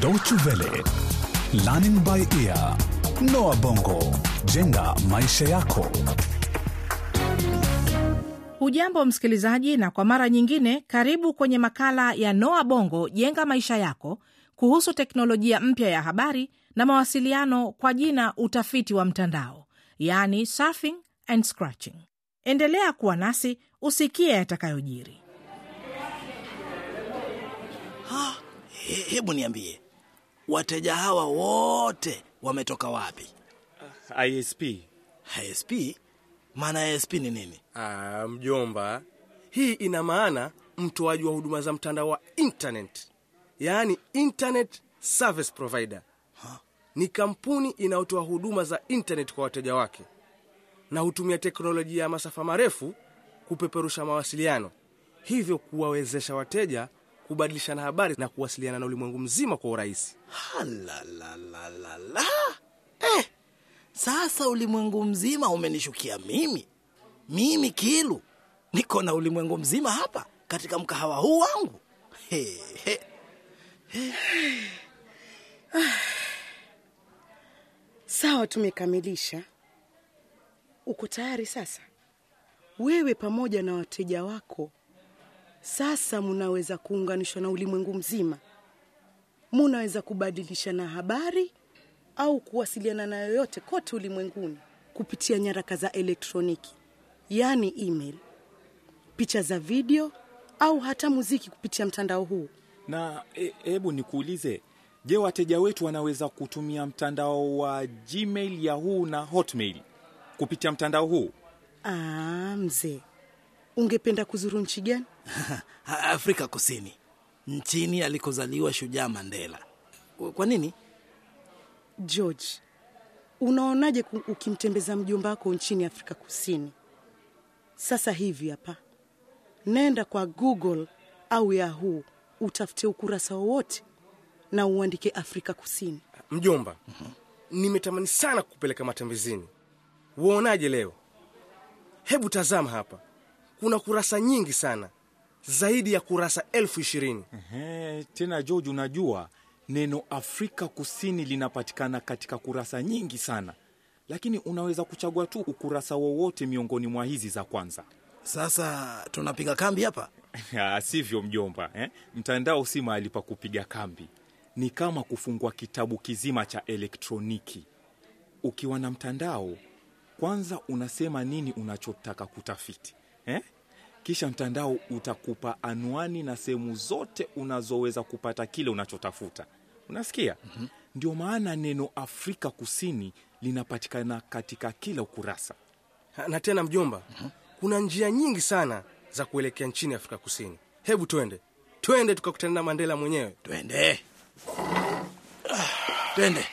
Deutsche Welle, Learning by Ear, Noah Bongo, jenga maisha yako. Hujambo msikilizaji, na kwa mara nyingine karibu kwenye makala ya Noa Bongo jenga maisha yako kuhusu teknolojia mpya ya habari na mawasiliano kwa jina utafiti wa mtandao, yaani surfing and scratching. Endelea kuwa nasi usikie yatakayojiri. Hebu niambie wateja hawa wote wametoka wapi? ISP. ISP? Maana ya ISP ni nini? Ah, mjomba, hii ina maana mtoaji wa huduma za mtandao wa internet, yaani internet service provider. Ni kampuni inayotoa huduma za internet kwa wateja wake na hutumia teknolojia ya masafa marefu kupeperusha mawasiliano, hivyo kuwawezesha wateja kubadilishana habari na kuwasiliana na ulimwengu mzima kwa urahisi. Halalalalala. Eh, sasa ulimwengu mzima umenishukia mimi, mimi Kilu, niko na ulimwengu mzima hapa katika mkahawa huu wangu. He, he. Sawa, tumekamilisha. Uko tayari sasa? Wewe pamoja na wateja wako sasa munaweza kuunganishwa na ulimwengu mzima. Munaweza kubadilishana habari au kuwasiliana na yoyote kote ulimwenguni kupitia nyaraka za elektroniki, yaani email, picha za video au hata muziki kupitia mtandao huu. Na hebu e, nikuulize, je, wateja wetu wanaweza kutumia mtandao wa Gmail, Yahoo na Hotmail kupitia mtandao huu? Ah, mzee, ungependa kuzuru nchi gani? Afrika Kusini, nchini alikozaliwa shujaa Mandela. Kwa nini? George, unaonaje ukimtembeza mjomba wako nchini Afrika Kusini? Sasa hivi hapa, nenda kwa Google au Yahoo, utafute ukurasa wowote na uandike Afrika Kusini. Mjomba, nimetamani sana kukupeleka matembezini. Uonaje leo? Hebu tazama hapa, kuna kurasa nyingi sana, zaidi ya kurasa elfu ishirini. Ehe, tena George, unajua neno Afrika Kusini linapatikana katika kurasa nyingi sana, lakini unaweza kuchagua tu ukurasa wowote miongoni mwa hizi za kwanza. Sasa tunapiga kambi hapa. Ah, Sivyo mjomba eh? Mtandao si mahali pa kupiga kambi, ni kama kufungua kitabu kizima cha elektroniki. Ukiwa na mtandao, kwanza unasema nini unachotaka kutafiti eh? Kisha mtandao utakupa anwani na sehemu zote unazoweza kupata kile unachotafuta. Unasikia? mm-hmm. Ndio maana neno Afrika Kusini linapatikana katika kila ukurasa. Ha, na tena mjomba, kuna njia nyingi sana za kuelekea nchini Afrika Kusini. Hebu twende, twende tukakutana na Mandela mwenyewe. Twende, twende.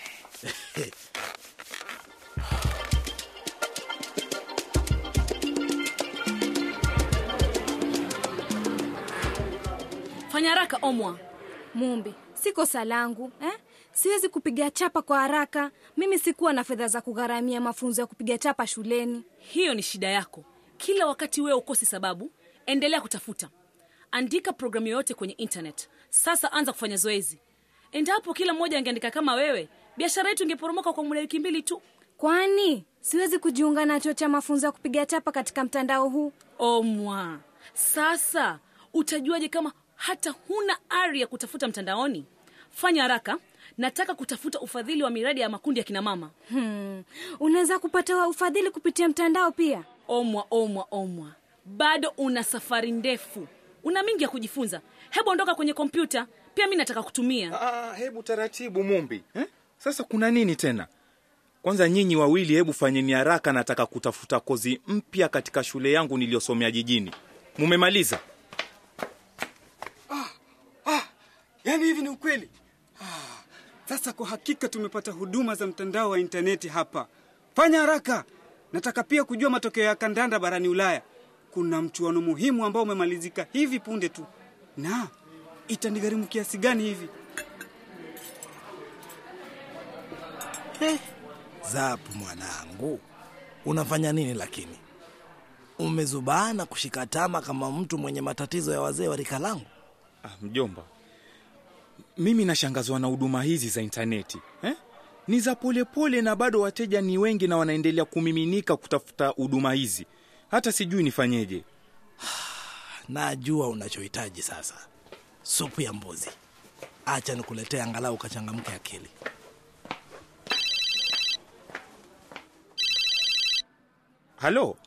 Fanya haraka omwa Mumbi, siko salangu eh? Siwezi kupiga chapa kwa haraka. Mimi sikuwa na fedha za kugharamia mafunzo ya kupiga chapa shuleni. hiyo ni shida yako kila wakati wewe ukosi sababu endelea kutafuta andika programu yoyote kwenye internet sasa anza kufanya zoezi endapo kila mmoja angeandika kama wewe biashara yetu ingeporomoka kwa muda wiki mbili tu Kwani siwezi kujiunga na chuo cha mafunzo ya kupiga chapa katika mtandao huu? omwa sasa utajuaje kama hata huna ari ya kutafuta mtandaoni fanya haraka nataka kutafuta ufadhili wa miradi ya makundi ya kinamama Hmm. Unaweza kupata ufadhili kupitia mtandao pia. omwa omwa omwa bado una safari ndefu una mingi ya kujifunza hebu ondoka kwenye kompyuta pia mi nataka kutumia Aa, hebu taratibu Mumbi eh? Sasa kuna nini tena? Kwanza nyinyi wawili, hebu fanyeni haraka, nataka kutafuta kozi mpya katika shule yangu niliyosomea jijini. Mumemaliza? Yaani hivi ni ukweli? Ah, sasa kwa hakika tumepata huduma za mtandao wa intaneti hapa. Fanya haraka, nataka pia kujua matokeo ya kandanda barani Ulaya. Kuna mchuano muhimu ambao umemalizika hivi punde tu, na itanigharimu kiasi gani hivi? Eh, Zapu mwanangu, unafanya nini lakini? Umezubana kushika tama kama mtu mwenye matatizo ya wazee wa rika langu. Ah, mjomba, mimi nashangazwa na huduma hizi za intaneti eh? ni za polepole na bado wateja ni wengi na wanaendelea kumiminika kutafuta huduma hizi. Hata sijui nifanyeje. Najua unachohitaji sasa. Supu ya mbuzi. Acha nikuletea angalau ukachangamke akili. Halo?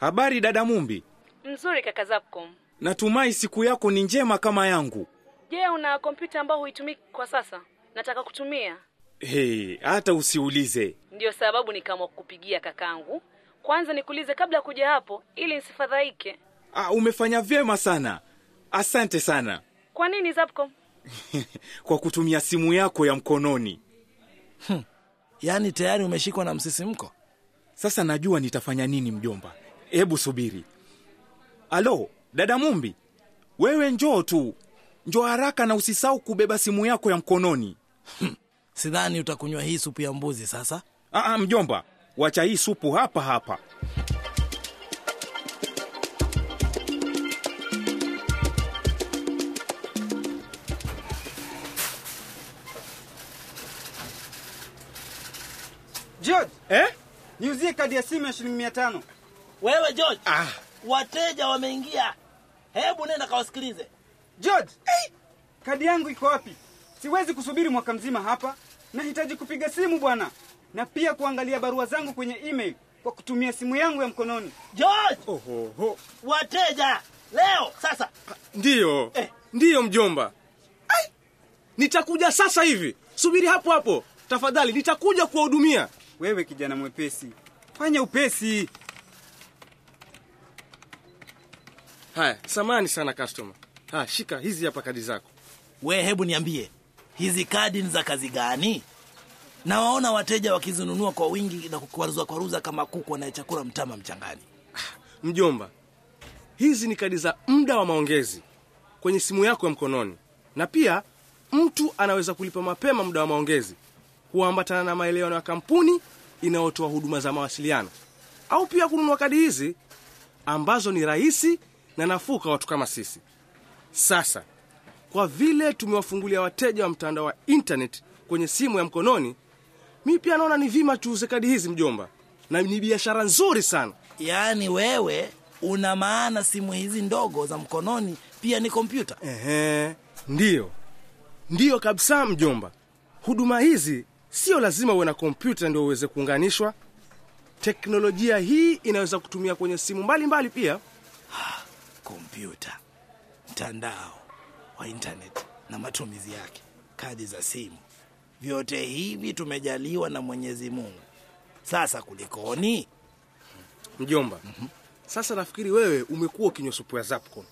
Habari dada mumbi? Mzuri kaka Zapcom. natumai siku yako ni njema kama yangu Je, una kompyuta ambayo huitumii kwa sasa? Nataka kutumia. hey, hata usiulize Ndiyo sababu nikaamua kukupigia kakangu. Kwanza nikuulize kabla ya kuja hapo ili nisifadhaike. ah, umefanya vyema sana asante sana Kwa nini Zapcom? kwa kutumia simu yako ya mkononi yaani tayari umeshikwa na msisimko sasa najua nitafanya nini mjomba hebu subiri alo dada mumbi wewe njoo tu njoo haraka na usisahau kubeba simu yako ya mkononi. Sidhani utakunywa hii supu ya mbuzi sasa. Aa, mjomba wacha hii supu hapa hapa. George, eh? niuzie kadi ya simu ya shilingi mia tano. wewe george ah, wateja wameingia. Hebu nenda kawasikilize George, kadi yangu iko wapi? Siwezi kusubiri mwaka mzima hapa. Nahitaji kupiga simu bwana, na pia kuangalia barua zangu kwenye email kwa kutumia simu yangu ya mkononi. george! Ohoho. wateja! Leo! Sasa! Ndiyo Eh. ndiyo mjomba. Ai, nitakuja sasa hivi. Subiri hapo hapo. Tafadhali nitakuja kuwahudumia. Wewe kijana mwepesi, fanya upesi. haya samani sana customer haya shika hizi hapa kadi zako. We hebu niambie hizi kadi ni za kazi gani? Nawaona wateja wakizinunua kwa wingi na kukwaruza kwaruza kama kuku anayechakula mtama mchangani. Mjomba hizi ni kadi za muda wa maongezi kwenye simu yako ya mkononi. Na pia mtu anaweza kulipa mapema muda wa maongezi huambatana na maelewano ya kampuni inayotoa huduma za mawasiliano. Au pia kununua kadi hizi ambazo ni rahisi na nafuu kwa watu kama sisi sasa. Kwa vile tumewafungulia wateja wa mtandao wa internet kwenye simu ya mkononi mi pia naona ni vima tuuze kadi hizi mjomba. Na ni biashara nzuri sana. Yaani wewe una maana simu hizi ndogo za mkononi pia ni kompyuta? Ehe, ndiyo ndiyo kabisa mjomba. Huduma hizi sio lazima uwe na kompyuta ndio uweze kuunganishwa. Teknolojia hii inaweza kutumia kwenye simu mbalimbali mbali pia kompyuta mtandao wa internet na matumizi yake kadi za simu. Vyote hivi tumejaliwa na mwenyezi mungu. Sasa kulikoni? Mjomba sasa nafikiri wewe umekuwa ukinywa supu ya zapcon.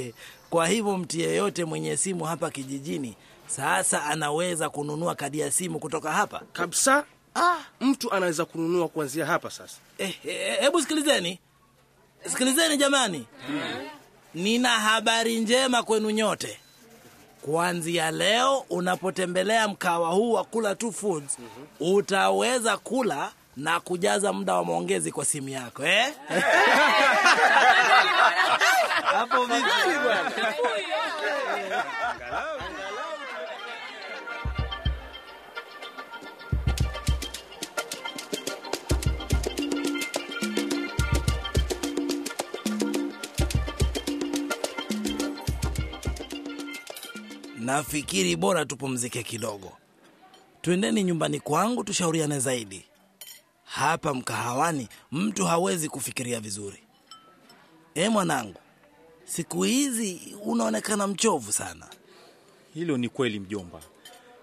Kwa hivyo mtu yeyote mwenye simu hapa kijijini sasa anaweza kununua kadi ya simu kutoka hapa? Kabisa. Ah. mtu anaweza kununua kuanzia hapa sasa. Eh, eh, hebu sikilizeni. Sikilizeni jamani nina habari njema kwenu nyote. Kuanzia leo unapotembelea mkawa huu wa kula tu foods utaweza kula na kujaza muda wa maongezi kwa simu yako eh? hapo vipi nafikiri bora tupumzike kidogo. Twendeni nyumbani kwangu tushauriane zaidi. Hapa mkahawani mtu hawezi kufikiria vizuri. E mwanangu siku hizi unaonekana mchovu sana. Hilo ni kweli mjomba.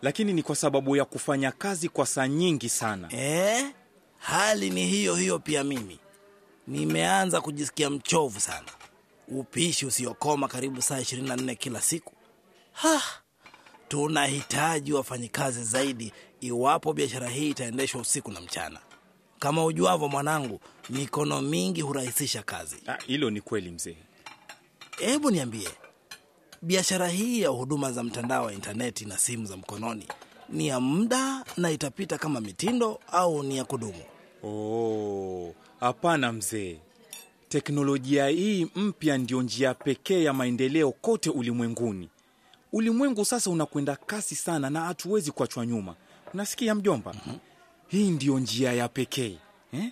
Lakini ni kwa sababu ya kufanya kazi kwa saa nyingi sana. E? hali ni hiyo hiyo pia mimi. Nimeanza kujisikia mchovu sana. Upishi usiokoma karibu saa 24 kila siku ha, tunahitaji wafanyikazi zaidi iwapo biashara hii itaendeshwa usiku na mchana. Kama ujuavyo mwanangu mikono mingi hurahisisha kazi. Ah, hilo ni kweli mzee. Hebu niambie biashara hii ya huduma za mtandao wa intaneti na simu za mkononi ni ya muda na itapita kama mitindo au ni ya kudumu? Oh, hapana mzee. Teknolojia hii mpya ndio njia pekee ya maendeleo kote ulimwenguni Ulimwengu sasa unakwenda kasi sana na hatuwezi kuachwa nyuma. Unasikia mjomba? Hii ndiyo njia ya pekee eh?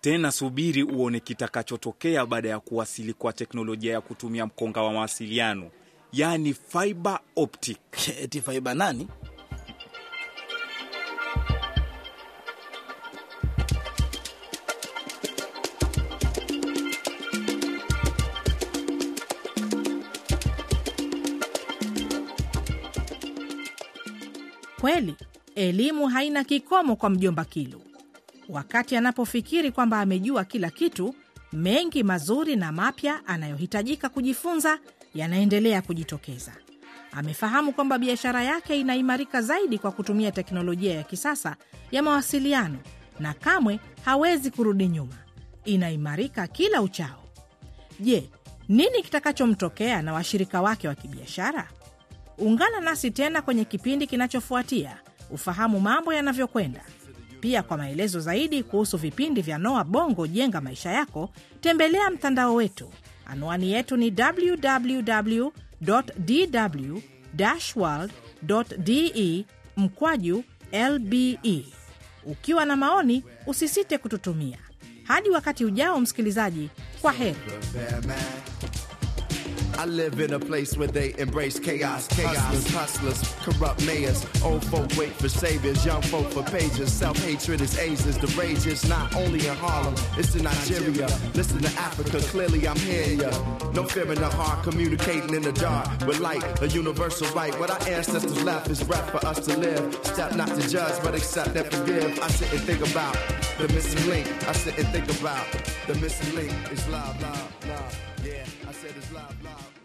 Tena subiri uone kitakachotokea baada ya kuwasili kwa teknolojia ya kutumia mkonga wa mawasiliano, yaani fiber optic. eti nani Kweli elimu haina kikomo kwa mjomba Kilu. Wakati anapofikiri kwamba amejua kila kitu, mengi mazuri na mapya anayohitajika kujifunza yanaendelea kujitokeza. Amefahamu kwamba biashara yake inaimarika zaidi kwa kutumia teknolojia ya kisasa ya mawasiliano, na kamwe hawezi kurudi nyuma. Inaimarika kila uchao. Je, nini kitakachomtokea na washirika wake wa kibiashara? Ungana nasi tena kwenye kipindi kinachofuatia ufahamu mambo yanavyokwenda. Pia kwa maelezo zaidi kuhusu vipindi vya Noa Bongo Jenga Maisha Yako, tembelea mtandao wetu. Anwani yetu ni www dw world de mkwaju lbe. Ukiwa na maoni, usisite kututumia. Hadi wakati ujao, msikilizaji, kwa heri. I live in a place where they embrace chaos. Chaos, hustlers, corrupt mayors. Old folk wait for saviors, young folk for pages. Self hatred is ages. The rage is not only in Harlem, it's in Nigeria. Listen to Africa, clearly I'm hearing ya. No fear in the heart, communicating in the dark with light, a universal right. What our ancestors left is breath for us to live. Step not to judge, but accept and forgive. I sit and think about the missing link. I sit and think about the missing link is love, love, love. Yeah, I said it's love, love.